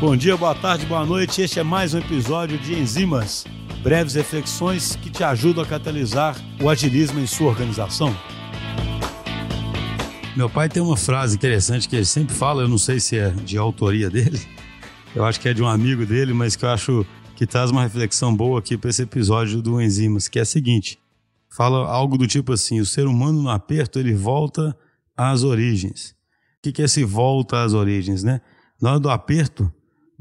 Bom dia, boa tarde, boa noite. Este é mais um episódio de Enzimas, breves reflexões que te ajudam a catalisar o agilismo em sua organização. Meu pai tem uma frase interessante que ele sempre fala, eu não sei se é de autoria dele, eu acho que é de um amigo dele, mas que eu acho que traz uma reflexão boa aqui para esse episódio do Enzimas, que é a seguinte: fala algo do tipo assim: o ser humano no aperto ele volta às origens. O que é esse volta às origens, né? Na hora do aperto,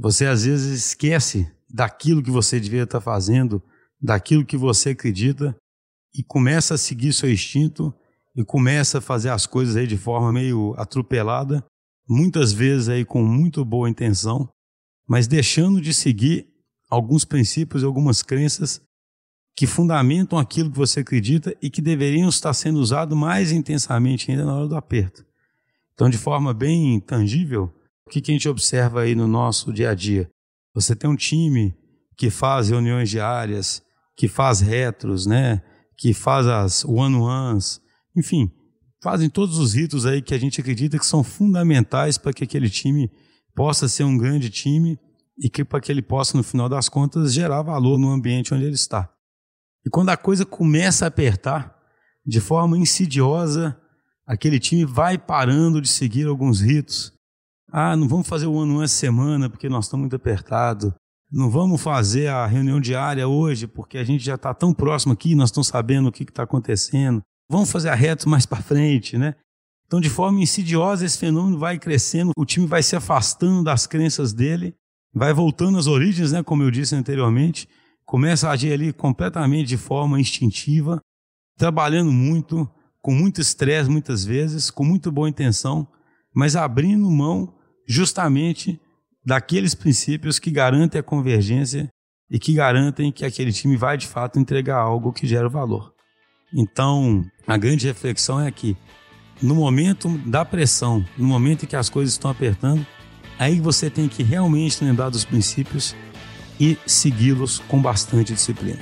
você às vezes esquece daquilo que você devia estar fazendo, daquilo que você acredita e começa a seguir seu instinto e começa a fazer as coisas aí de forma meio atropelada, muitas vezes aí com muito boa intenção, mas deixando de seguir alguns princípios e algumas crenças que fundamentam aquilo que você acredita e que deveriam estar sendo usados mais intensamente ainda na hora do aperto. Então, de forma bem tangível, o que, a gente observa aí no nosso dia a dia? Você tem um time que faz reuniões diárias, que faz retros, né? que faz as one-ones, enfim, fazem todos os ritos aí que a gente acredita que são fundamentais para que aquele time possa ser um grande time e que para que ele possa, no final das contas, gerar valor no ambiente onde ele está. E quando a coisa começa a apertar, de forma insidiosa, aquele time vai parando de seguir alguns ritos. Ah, não vamos fazer o ano essa semana porque nós estamos muito apertados. Não vamos fazer a reunião diária hoje porque a gente já está tão próximo aqui, nós estamos sabendo o que está acontecendo. Vamos fazer a reta mais para frente, né? Então, de forma insidiosa, esse fenômeno vai crescendo, o time vai se afastando das crenças dele, vai voltando às origens, né, como eu disse anteriormente, começa a agir ali completamente de forma instintiva, trabalhando muito, com muito estresse muitas vezes, com muito boa intenção, mas abrindo mão justamente daqueles princípios que garantem a convergência e que garantem que aquele time vai de fato entregar algo que gera valor. Então, a grande reflexão é que no momento da pressão, no momento em que as coisas estão apertando, aí você tem que realmente lembrar dos princípios e segui-los com bastante disciplina.